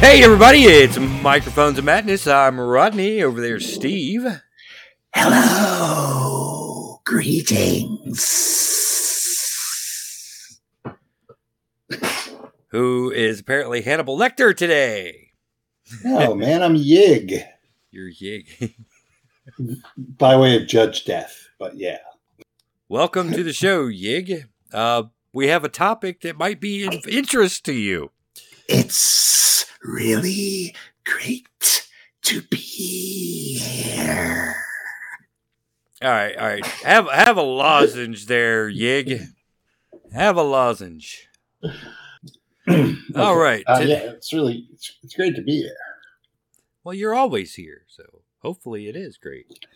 Hey everybody, it's Microphones of Madness. I'm Rodney. Over there, Steve. Hello, greetings. Who is apparently Hannibal Lecter today? Oh man, I'm Yig You're Yig. by way of Judge Death, but yeah. Welcome to the show, Yig. Uh, we have a topic that might be of interest to you. It's really great to be here. All right, all right. Have have a lozenge there, Yig. Have a lozenge. All right. Uh, yeah, it's really it's, it's great to be here. Well, you're always here, so hopefully it is great.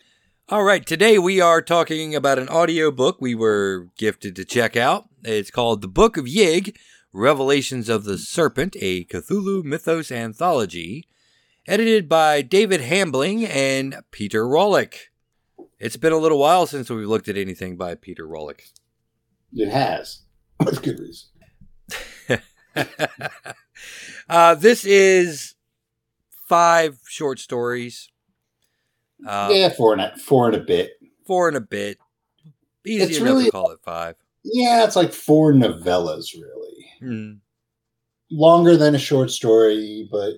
All right, today we are talking about an audiobook we were gifted to check out. It's called The Book of Yig Revelations of the Serpent, a Cthulhu Mythos anthology, edited by David Hambling and Peter Rawlik. It's been a little while since we've looked at anything by Peter Rawlik. It has with good reason. uh, this is five short stories. Uh, yeah, four and a, four and a bit. four and a bit. Easy It's enough really- to call it five. Yeah, it's like four novellas, really. Mm, Longer than a short story, but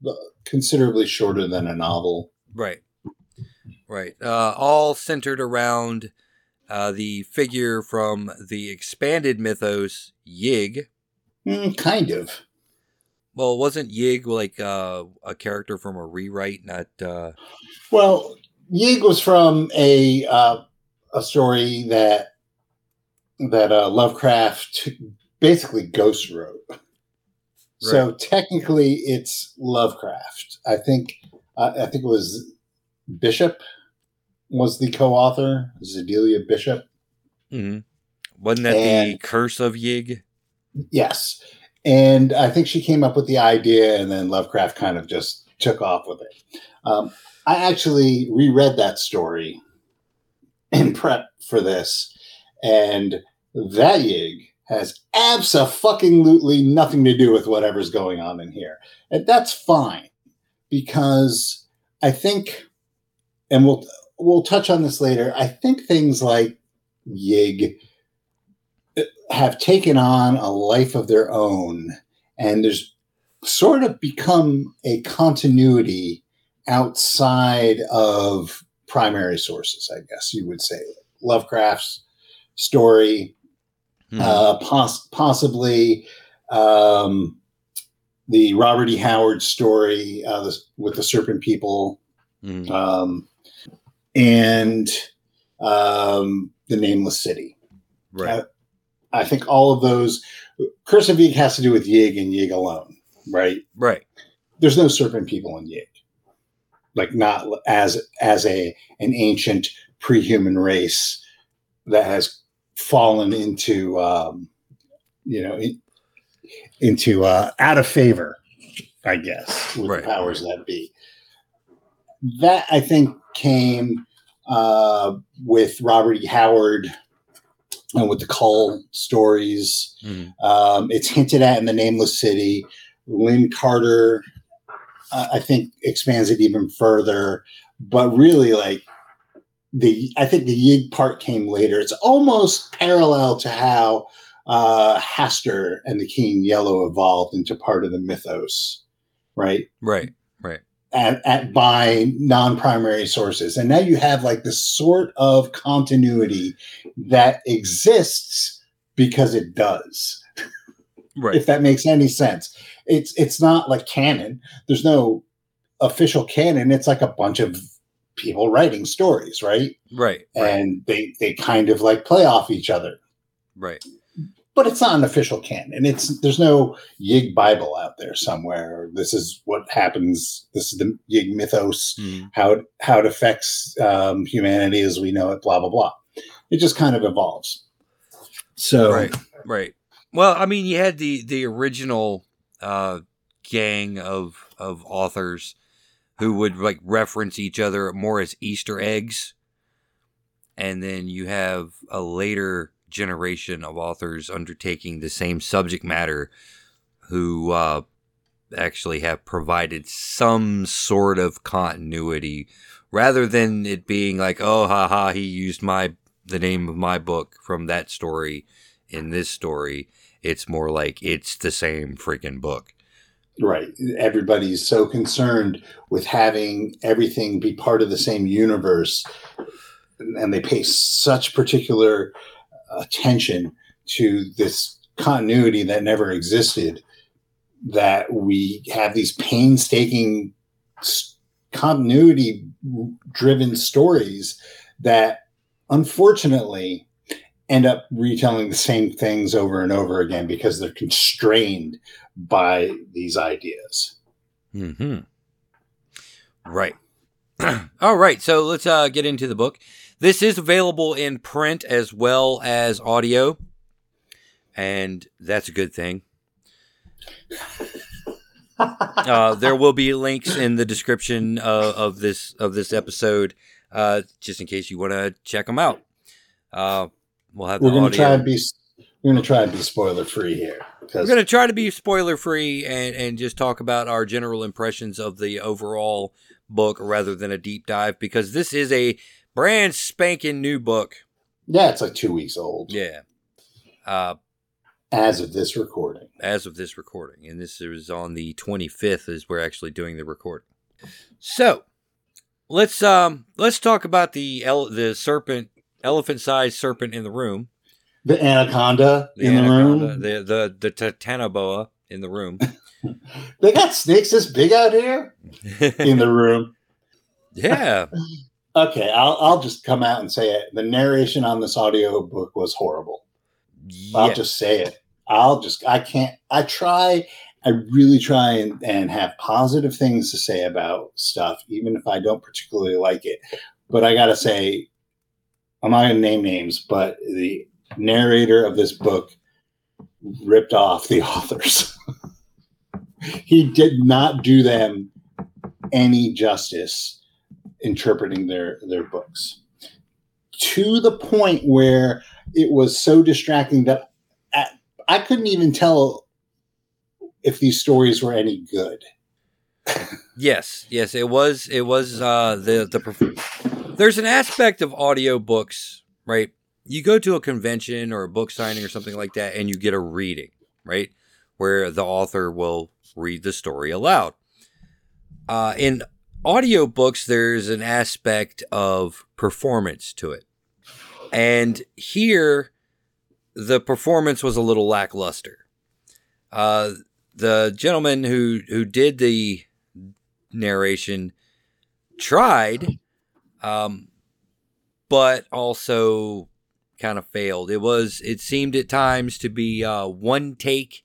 but considerably shorter than a novel. right, right. Uh, all centered around uh, the figure from the expanded mythos Yig. Mm, kind of. Well, wasn't Yig like uh, a character from a rewrite? Not uh, Well, Yig was from a uh, a story that that uh, Lovecraft basically ghost wrote. So technically, it's Lovecraft. I think uh, I think it was Bishop was the co-author, Zealia Bishop. mhm. wasn't that the curse of Yig? Yes, and I think she came up with the idea, and then Lovecraft kind of just took off with it. Um, I actually reread that story in prep for this, and that Yig has absolutely nothing to do with whatever's going on in here, and that's fine because I think, and we'll we'll touch on this later. I think things like Yig uh, have taken on a life of their own and there's sort of become a continuity outside of primary sources i guess you would say lovecraft's story Mhm. uh, poss- possibly um, the robert e howard story uh, with the serpent people Mhm. um, and um, the nameless city right. I think all of those Curse of Yig has to do with Yig and Yig alone, right? right. There's no serpent people in Yig, like not as as a an ancient pre-human race that has fallen into um, you know in, into uh, out of favor, I guess, with Right. powers that be. That I think came uh, with Robert E. Howard and with the Kull stories. Mhm. Um, it's hinted at in the Nameless City. Lin Carter, uh, I think, expands it even further. But really, like the, I think the Yig part came later. It's almost parallel to how uh, Hastur and the King Yellow evolved into part of the mythos, right? Right. Right. At, at by non-primary sources, and now you have like this sort of continuity that exists because it does Right. if that makes any sense. It's it's not like canon. There's no official canon. It's like a bunch of people writing stories, right? right. Right. And they they kind of like play off each other. Right. But it's not an official canon. And it's there's no Yig Bible out there somewhere. This is what happens. This is the Yig mythos. Mhm. How it, how it affects um, humanity as we know it. Blah blah blah. It just kind of evolves. So Right. Right. Well, I mean, you had the the original uh, gang of of authors who would like reference each other more as Easter eggs, and then you have a later generation of authors undertaking the same subject matter, who uh, actually have provided some sort of continuity rather than it being like, oh, haha, he used my the name of my book from that story in this story. It's more like it's the same freaking book. Right. Everybody's so concerned with having everything be part of the same universe, and they pay such particular attention to this continuity that never existed that we have these painstaking continuity driven stories that unfortunately end up retelling the same things over and over again because they're constrained by these ideas. Hmm. Right. All right. So let's uh, get into the book. This is available in print as well as audio, and that's a good thing. uh, there will be links in the description uh, of this of this episode, uh, just in case you want to check them out. We'll have. We're going to try and be. We're going to try and be spoiler free here. We're going to try to be spoiler free and and just talk about our general impressions of the overall book rather than a deep dive because this is a brand spanking new book. Yeah, it's like two weeks old. Yeah. Uh, as of this recording. As of this recording. And this is on the 25th as we're actually doing the recording. So let's um let's talk about the ele- the serpent elephant sized serpent in the room. The anaconda the in anaconda, the room. The the the titanoboa in the room. they got snakes this big out here in the room. Yeah. okay, I'll I'll just come out and say it. The narration on this audio book was horrible. Yeah. I'll just say it. I'll just I can't I try I really try and, and have positive things to say about stuff, even if I don't particularly like it. But I gotta say, I'm not gonna name names, but the narrator of this book ripped off the authors. he did not do them any justice interpreting their their books to the point where it was so distracting that I couldn't even tell if these stories were any good. yes, yes, it was. It was uh, the the. There's an aspect of audiobooks, right? You go to a convention or a book signing or something like that, and you get a reading, right, where the author will read the story aloud. Uh, in audiobooks, there's an aspect of performance to it, and here the performance was a little lackluster. Uh, the gentleman who who did the narration tried, um, but also kind of failed. It was it seemed at times to be uh, one take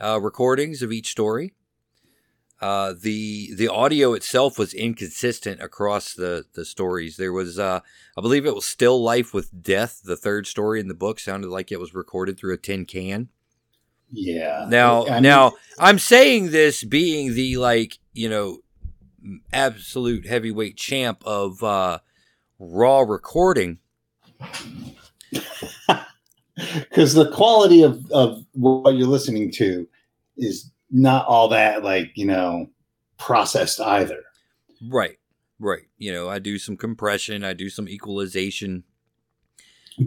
uh, recordings of each story. Uh, the the audio itself was inconsistent across the the stories. There was, uh, I believe, it was "Still Life with Death." The third story in the book sounded like it was recorded through a tin can. Yeah. Now, I mean, now I'm saying this being the like you know absolute heavyweight champ of uh, raw recording. Because the quality of, of what you're listening to is not all that like you know processed either. Right, right. You know, I do some compression, I do some equalization.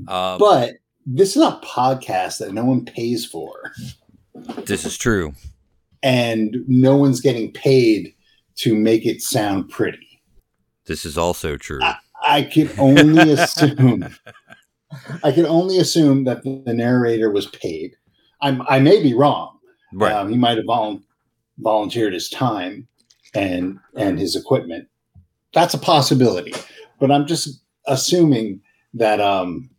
Um, but this is a podcast that no one pays for. This is true, and no one's getting paid to make it sound pretty. This is also true. I, I can only assume. I can only assume that the narrator was paid. I'm, I may be wrong, Right. Um, he might have vol- volunteered his time and and his equipment. That's a possibility, but I'm just assuming that um,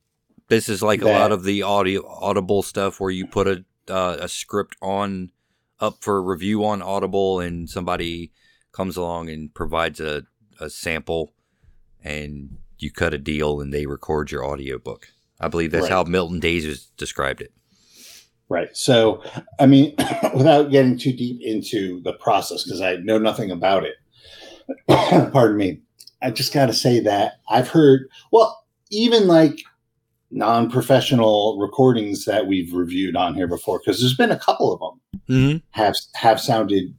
this is like that, a lot of the audio audible stuff where you put a uh, a script on up for review on Audible and somebody comes along and provides a, a sample and you cut a deal and they record your audiobook. I believe that's right. how Milton Davis described it. Right. So, I mean, without getting too deep into the process, because I know nothing about it, pardon me, I just got to say that I've heard, well, even like non-professional recordings that we've reviewed on here before because there's been a couple of them Mm-hmm. have have sounded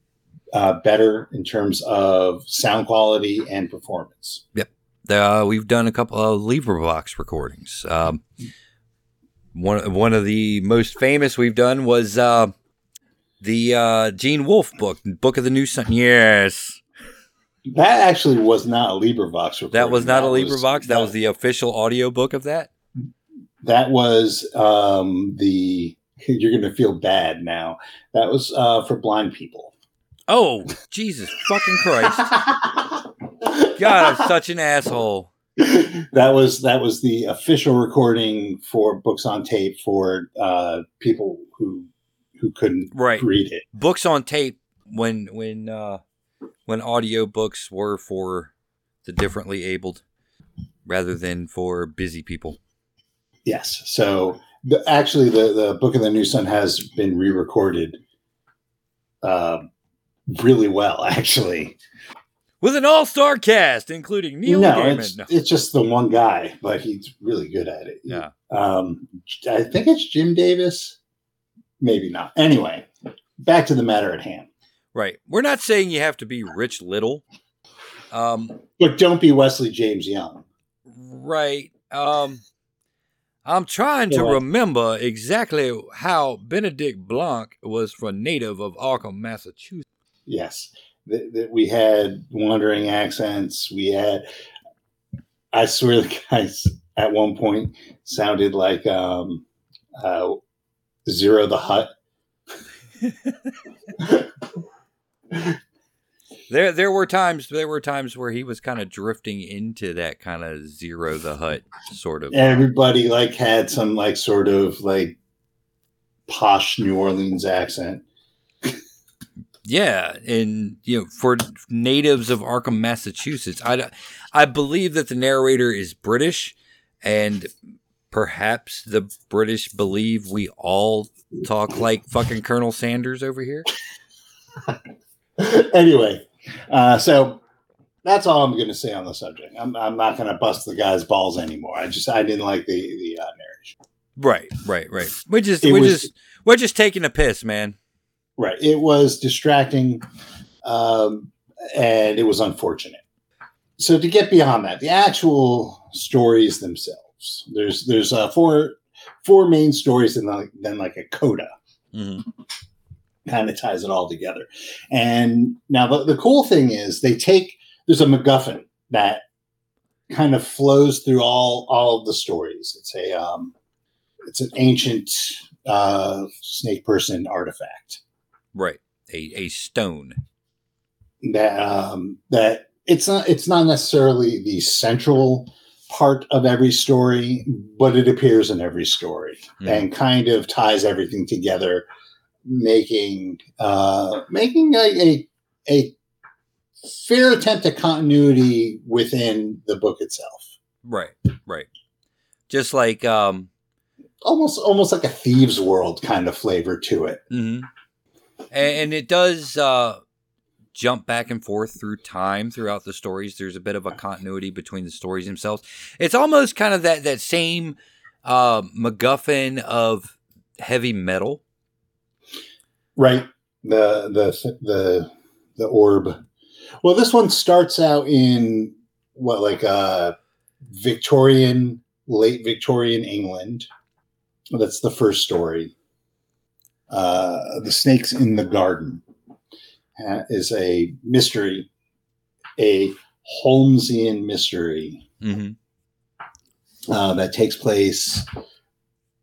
uh, better in terms of sound quality and performance. Yep. Uh, we've done a couple of LibriVox recordings. Um, one one of the most famous we've done was uh, the uh, Gene Wolfe book, Book of the New Sun. Yes, That actually was not a LibriVox recording. that was not a was- LibriVox. That was the official audio book of that. that was um, the. You're going to feel bad now. That was uh, for blind people. Oh, Jesus fucking Christ! God, I'm such an asshole. that was that was the official recording for books on tape for uh, people who who couldn't Right. read it. Books on tape when when uh, when audio books were for the differently abled rather than for busy people. Yes. So the, actually, the the Book of the New Sun has been re-recorded uh, really well. Actually, with an all-star cast including Neil no, Gaiman. it's, No. it's just the one guy, but he's really good at it. Yeah. Um, I think it's Jim Davis. Maybe not. Anyway, back to the matter at hand. Right. We're not saying you have to be Rich Little. Um, But don't be Wesley James Young. right. Um, I'm trying to remember exactly how Benedict Blanc was a native of Arkham, Massachusetts. Yes, that, that we had wandering accents. We had. I swear, the guys at one point sounded like um, uh, Ziro the Hutt. There, there were times. There were times where he was kind of drifting into that kind of Ziro the Hutt sort of. Everybody like had some like sort of like posh New Orleans accent. Yeah, and you know, for natives of Arkham, Massachusetts, I, I believe that the narrator is British, and perhaps the British believe we all talk like fucking Colonel Sanders over here. anyway, uh, so that's all I'm going to say on the subject. I'm, I'm not going to bust the guy's balls anymore. I just I didn't like the the uh, narration. Right, right, right. We're just, It we're was- just, we're just taking a piss, man. Right. It was distracting, um, and it was unfortunate. So to get beyond that, the actual stories themselves. There's there's uh, four four main stories and then, then like a coda hmm kind of ties it all together. And now the, the cool thing is they take there's a MacGuffin that kind of flows through all all of the stories. It's a um, it's an ancient uh, snake person artifact. Right, a a stone. that um, that it's not it's not necessarily the central part of every story, but it appears in every story Mhm. and kind of ties everything together, making uh, making a, a a fair attempt at continuity within the book itself. Right, right. Just like um, Almost almost like a thieves world kind of flavor to it. hmm And, it does uh, jump back and forth through time throughout the stories. There's a bit of a continuity between the stories themselves. It's almost kind of that that same uh, MacGuffin of heavy metal. Right. The the the the orb. Well, this one starts out in what like uh Victorian, late Victorian England. That's the first story. Uh, the snakes in the garden uh, is a mystery, a Holmesian mystery hmm uh, that takes place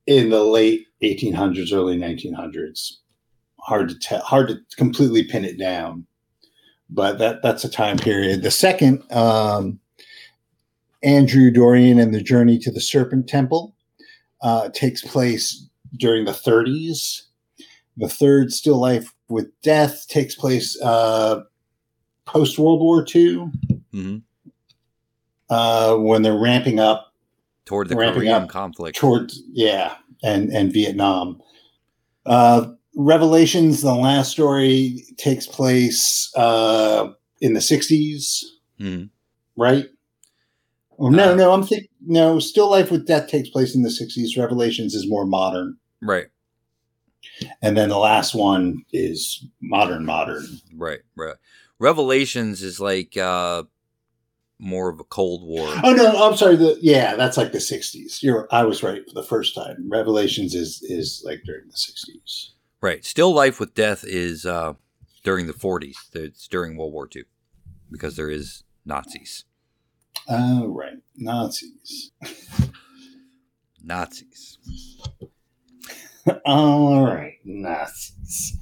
in the late 1800s, early 1900s. Hard to tell, hard to completely pin it down, but that that's a time period. The second, um, Andrew Dorian and the Journey to the Serpent Temple, uh, takes place during the 30s. The third, Still Life with Death, takes place uh, post World War II hmm uh, when they're ramping up Toward the Ramping Korean up conflict. towards yeah and and vietnam uh revelations the last story takes place uh in the 60s Mhm. right Oh no, Uh, no, I'm thinking no. Still Life with Death takes place in the '60s. Revelations is more modern, Right, and then the last one is modern, modern. right, right. Revelations is like uh more of a Cold War. Oh no, I'm sorry. The yeah, that's like the '60s. You're, I was right the first time. Revelations is is like during the '60s. Right. Still Life with Death is uh during the 40s. It's during World War II because there is Nazis. Oh right, Nazis. Nazis. All right, Nazis.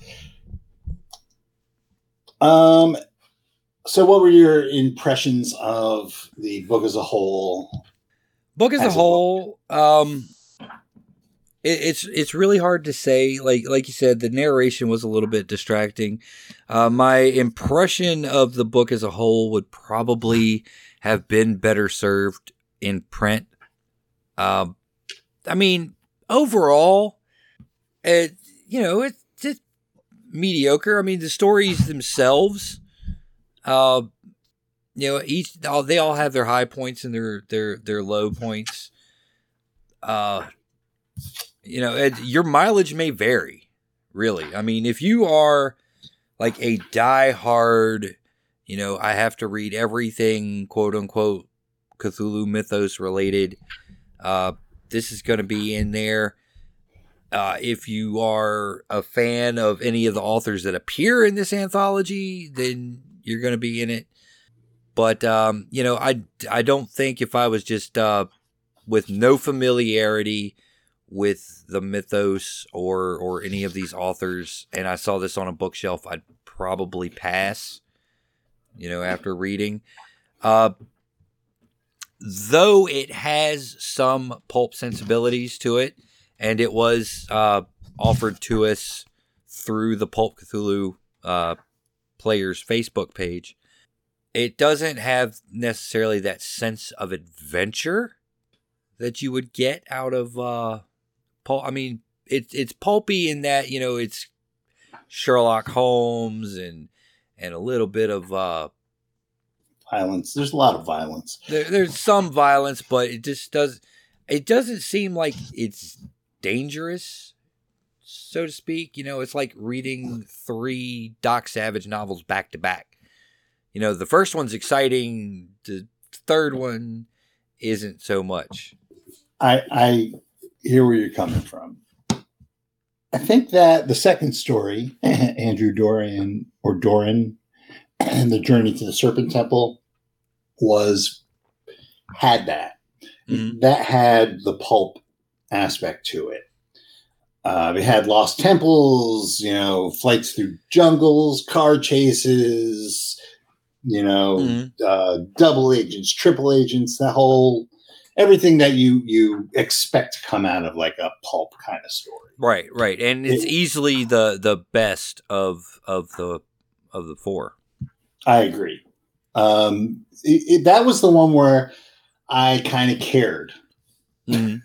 Um, so what were your impressions of the book as a whole? book as, As a a whole um it, it's it's really hard to say like like you said the narration was a little bit distracting uh, my impression of the book as a whole would probably have been better served in print um i mean overall it you know it's just mediocre. I mean the stories themselves uh you know each all they all have their high points and their their their low points. Uh you know it, your mileage may vary really. I mean if you are like a die-hard you know i have to read everything quote unquote cthulhu mythos related uh this is going to be in there uh, if you are a fan of any of the authors that appear in this anthology, then you're going to be in it. But um, you know, I I don't think if I was just uh, with no familiarity with the mythos or or any of these authors, and I saw this on a bookshelf, I'd probably pass. You know, after reading, uh, though it has some pulp sensibilities to it, and it was uh, offered to us through the Pulp Cthulhu uh, players Facebook page it doesn't have necessarily that sense of adventure that you would get out of uh pulp i mean it's it's pulpy in that you know it's sherlock holmes and and a little bit of uh Violence. There's a lot of violence. there, there's some violence but it just does it doesn't seem like it's dangerous so to speak you know it's like reading three doc savage novels back to back you know the first one's exciting the third one isn't so much I I hear where you're coming from. I think that the second story, Andrew Dorian or Doran, and the journey to the Serpent Temple, was had that. Mhm. That had the pulp aspect to it. Uh, it had lost temples, you know, flights through jungles, car chases, you know, Mhm. uh, double agents, triple agents, the whole everything that you you expect to come out of like a pulp kind of story. right right and it's It- easily the the best of of the of the four I agree. Um, it, it- that was the one where I kind of cared Mhm.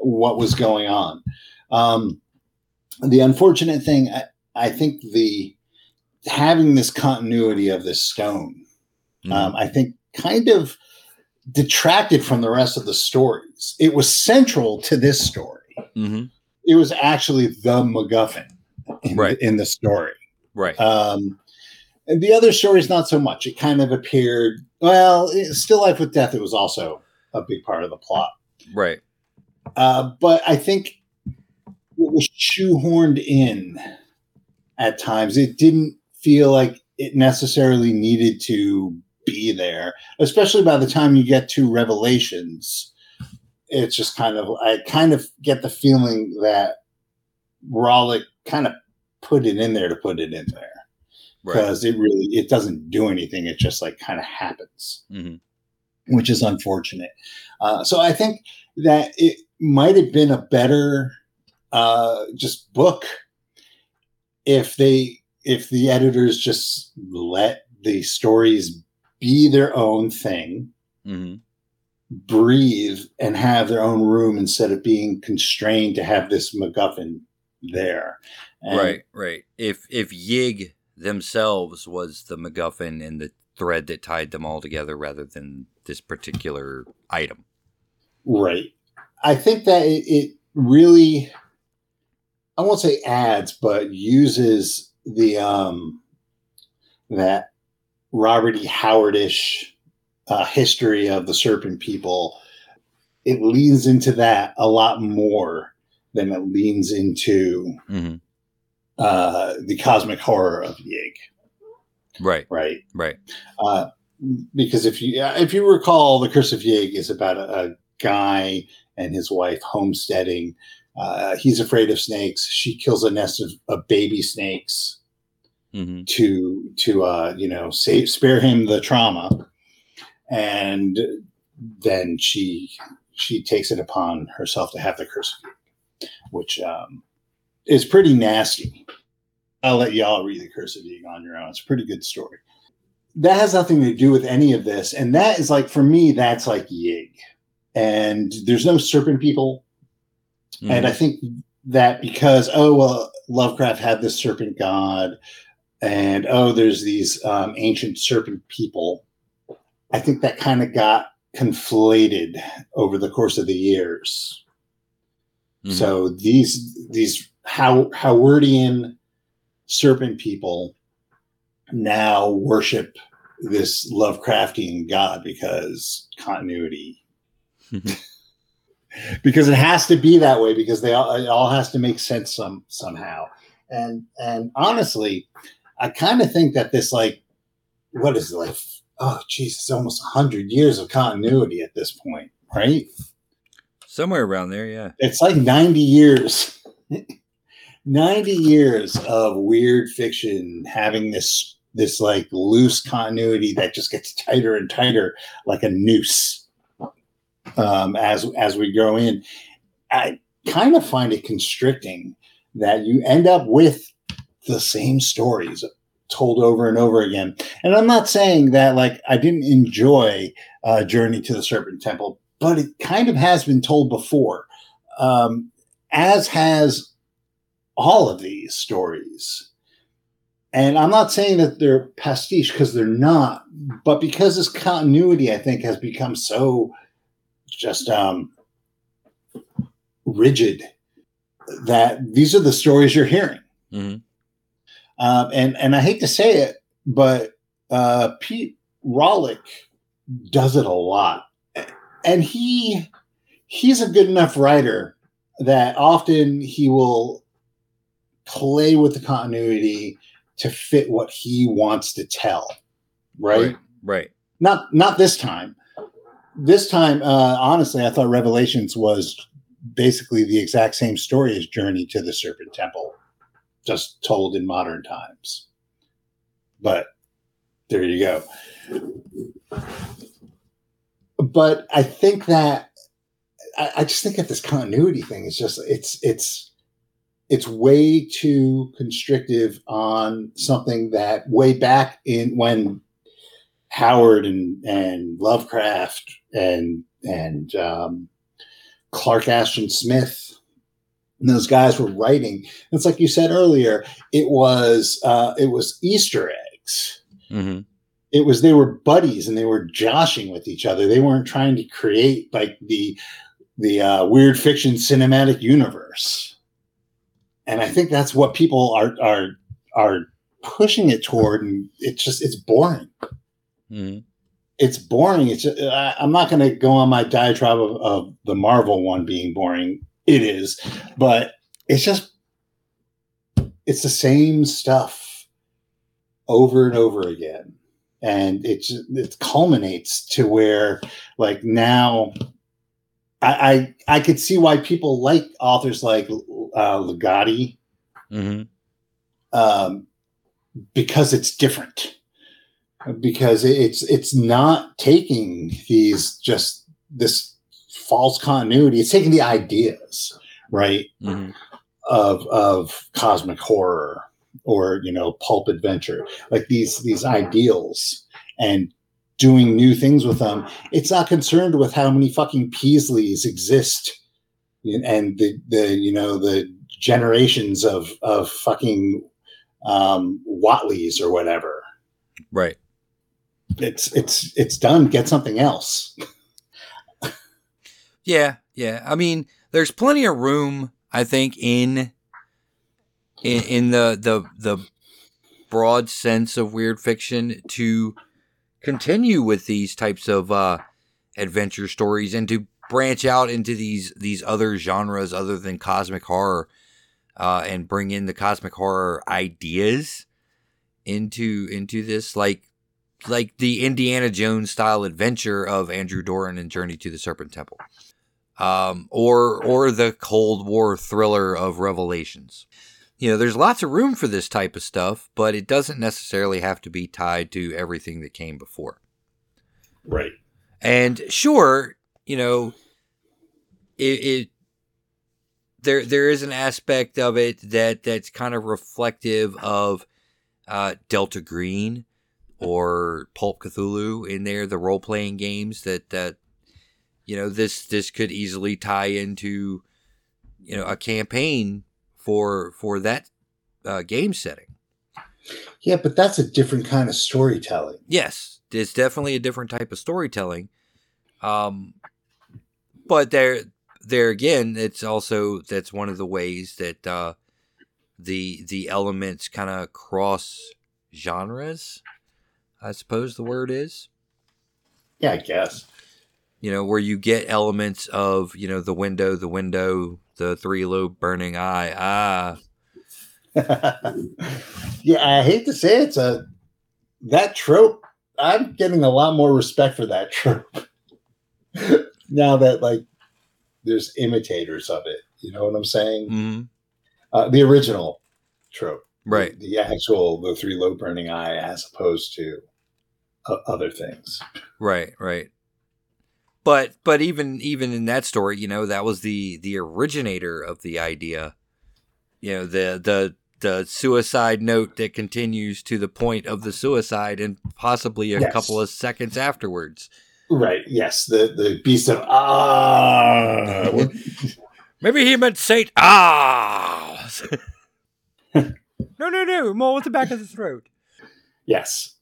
What was going on. Um, the unfortunate thing, I, I think the having this continuity of this stone, Mhm. um, I think kind of detracted from the rest of the stories. It was central to this story. Mhm. It was actually the MacGuffin in, Right. in the story. right Um, and the other stories, not so much. It kind of appeared, well, it- Still Life with Death, it was also a big part of the plot. right Uh, but I think it was shoehorned in at times. It didn't feel like it necessarily needed to be there, especially by the time you get to Revelations. It's just kind of, I kind of get the feeling that Rawlik kind of put it in there to put it in there right because it really it doesn't do anything it just like kind of happens Mhm. which is unfortunate uh, so i think that it might have been a better uh, just book if they if the editors just let the stories be their own thing Mhm. breathe and have their own room instead of being constrained to have this macguffin there And- right right if if yig themselves was the macguffin and the thread that tied them all together rather than this particular item. Right. I think that it, it really, I won't say adds, but uses the, um, that Robert E. Howardish uh, history of the Serpent People. It leans into that a lot more than it leans into Mm-hmm. uh, the cosmic horror of Yig. Right, Right. right. Uh, because if you if you recall, the Curse of Yig is about a, a guy and his wife homesteading. Uh, he's afraid of snakes. She kills a nest of, of baby snakes Mm-hmm. to to uh, you know save spare him the trauma, and then she she takes it upon herself to have the curse which um, is pretty nasty. I'll let y'all read the curse of Yig on your own. It's a pretty good story. That has nothing to do with any of this, and that is like for me, that's like Yig, and there's no serpent people Mm-hmm. and I think that because oh well, Lovecraft had this serpent god, and oh there's these um, ancient serpent people. I think that kind of got conflated over the course of the years. Mhm. So these these How- Howardian serpent people now worship this Lovecraftian god because continuity because it has to be that way because they all, it all has to make sense some somehow. And and honestly i kind of think that this like what is it like oh geez it's almost 100 years of continuity at this point right? Somewhere around there, yeah. it's like 90 years 90 years of weird fiction having this this like loose continuity that just gets tighter and tighter like a noose um, as as we go in. I kind of find it constricting that you end up with the same stories told over and over again. And i'm not saying that like i didn't enjoy uh, journey to the serpent temple but it kind of has been told before. Um, as has all of these stories. And I'm not saying that they're pastiche because they're not, but because this continuity, I think, has become so just um, rigid that these are the stories you're hearing. hmm Um, and and I hate to say it, but uh, Pete Rawlik does it a lot, and he he's a good enough writer that often he will play with the continuity to fit what he wants to tell. Right? Right. Right. Not not this time. This time, uh, honestly, I thought Revelations was basically the exact same story as Journey to the Serpent Temple, just told in modern times. But there you go. But I think that I, I just think that this continuity thing is just it's it's it's way too constrictive on something that way back in when Howard and and Lovecraft and and um, Clark Ashton Smith and those guys were writing. It's like you said earlier. It was uh, it was Easter eggs. hmm It was they were buddies and they were joshing with each other. They weren't trying to create like the the uh, weird fiction cinematic universe. And I think that's what people are are are pushing it toward, and it's just it's boring hmm it's boring. It's I, I'm not going to go on my diatribe of, of the Marvel one being boring. It is, but it's just it's the same stuff over and over again, and it just, it culminates to where like now. I, I I could see why people like authors like uh, Ligotti hmm um, because it's different because it's it's not taking these just this false continuity it's taking the ideas right hmm of of cosmic horror or you know pulp adventure like these these ideals and doing new things with them. It's not concerned with how many fucking Peaslees exist and the the you know the generations of of fucking um Whateleys or whatever. Right. It's it's it's done. Get something else. Yeah, yeah. I mean, there's plenty of room, I think, in in, in the the the broad sense of weird fiction to continue with these types of uh, adventure stories and to branch out into these these other genres other than cosmic horror uh, and bring in the cosmic horror ideas into into this like like the Indiana Jones style adventure of Andrew Doran and Journey to the Serpent Temple um, or or the Cold War thriller of Revelations. You know, there's lots of room for this type of stuff, but it doesn't necessarily have to be tied to everything that came before. Right. And sure, you know, it, it there there is an aspect of it that that's kind of reflective of uh, Delta Green or Pulp Cthulhu in there, the role playing games that that you know this this could easily tie into you know a campaign for for that uh, game setting. Yeah, but that's a different kind of storytelling. Yes, it's definitely a different type of storytelling. Um, but there, there again, it's also that's one of the ways that uh, the the elements kind of cross genres. I suppose the word is. Yeah, I guess you know, where you get elements of, you know, the window, the window, the three lobe burning eye. Ah. yeah, I hate to say it, it's a that trope. I'm getting a lot more respect for that trope now that like there's imitators of it. You know what I'm saying? Mm-hmm. Uh, the original trope, right? The, the, actual the three low burning eye, as opposed to other things. Right, right but but even even in that story, you know, that was the the originator of the idea. You know, the the the suicide note that continues to the point of the suicide and possibly a yes. couple of seconds afterwards. Right. Yes. The the beast of ah. Maybe he meant Saint ah. no, no, no. More with the back of the throat. Yes,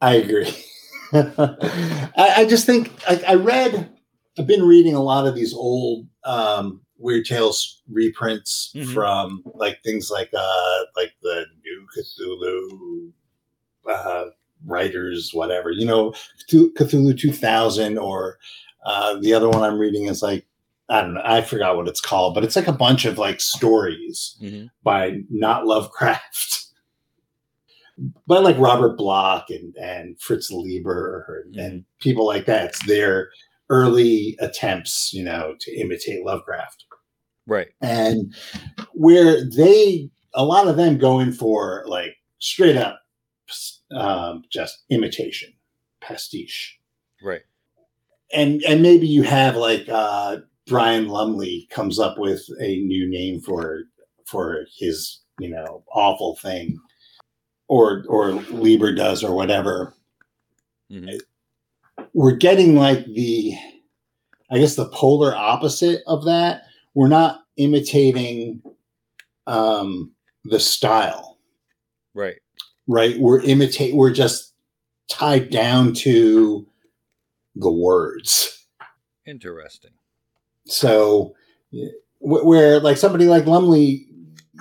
I agree. I, I, just think I, I, read. I've been reading a lot of these old um, Weird Tales reprints mm-hmm. from like things like uh, like the new Cthulhu uh, writers, whatever. You know, Cthulhu two thousand, or uh, the other one I'm reading is like I don't know. I forgot what it's called, but it's like a bunch of like stories mm-hmm. by not Lovecraft but like Robert Bloch and, and Fritz Leiber and, and people like that. It's their early attempts, you know, to imitate Lovecraft. Right. And where they, a lot of them go in for like straight up um, just imitation, pastiche. Right. And and maybe you have like uh, Brian Lumley comes up with a new name for for his you know awful thing or or Leiber does or whatever. Mm-hmm. We're getting like the, I guess the polar opposite of that. We're not imitating um, the style, right? Right. We're imitate. We're just tied down to the words. Interesting. So, where like somebody like Lumley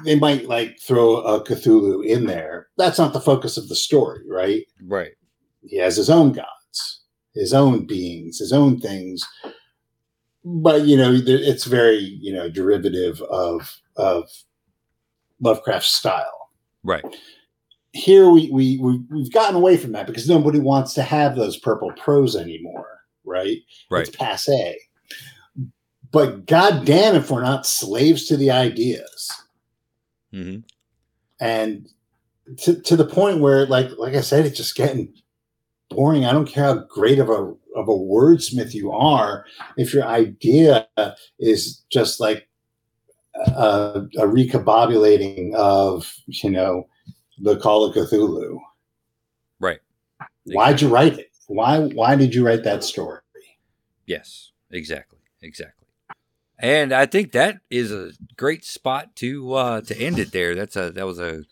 they might like throw a Cthulhu in there. That's not the focus of the story, right? Right. He has his own gods, his own beings, his own things. But you know, it's very you know derivative of of Lovecraft's style. Right. Here we we we've gotten away from that because nobody wants to have those purple prose anymore, right? Right. It's passe. But goddamn, if we're not slaves to the ideas Mm-hmm. And to, to the point where, like, like I said, it's just getting boring. I don't care how great of a of a wordsmith you are. If your idea is just like a, a recabobulating of, you know, the Call of Cthulhu, right? Why'd you write it? Why Why did you write that story? Yes, exactly, exactly. And I think that is a great spot to uh, to end it there. That's a that was a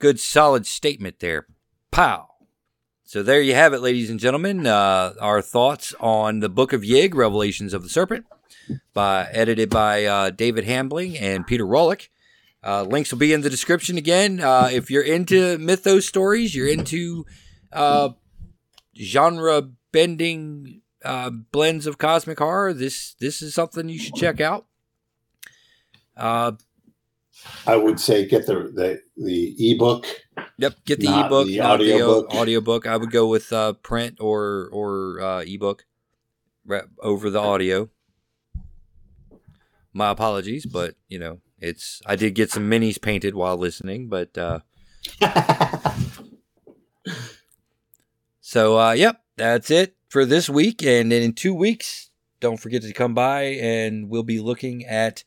good solid statement there. Pow. So there you have it, ladies and gentlemen. Uh, our thoughts on the Book of Yig, Revelations of the Serpent, by edited by uh, David Hambling and Peter Rawlik. Uh, links will be in the description again. Uh, if you're into mythos stories, you're into uh, genre bending uh, blends of cosmic horror. This this is something you should check out. Uh, I would say get the the the ebook. Yep, get the ebook, the not the audiobook. uh, audiobook. I would go with uh, print or or uh, ebook over the audio. My apologies, but you know it's. I did get some minis painted while listening, but uh, so uh, yep, that's it for this week. And in two weeks, don't forget to come by, and we'll be looking at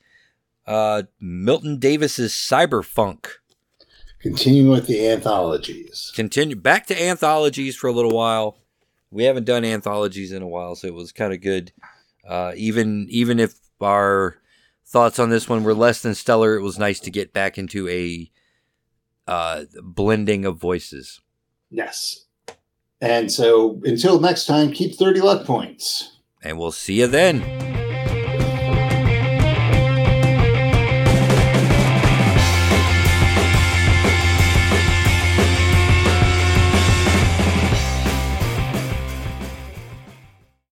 uh, Milton Davis's Cyberfunk. Continuing with the anthologies. continue back to anthologies for a little while. We haven't done anthologies in a while, so it was kind of good. Uh, even even if our thoughts on this one were less than stellar, it was nice to get back into a uh, blending of voices. Yes. And so until next time, keep 30 luck points. And we'll see you then.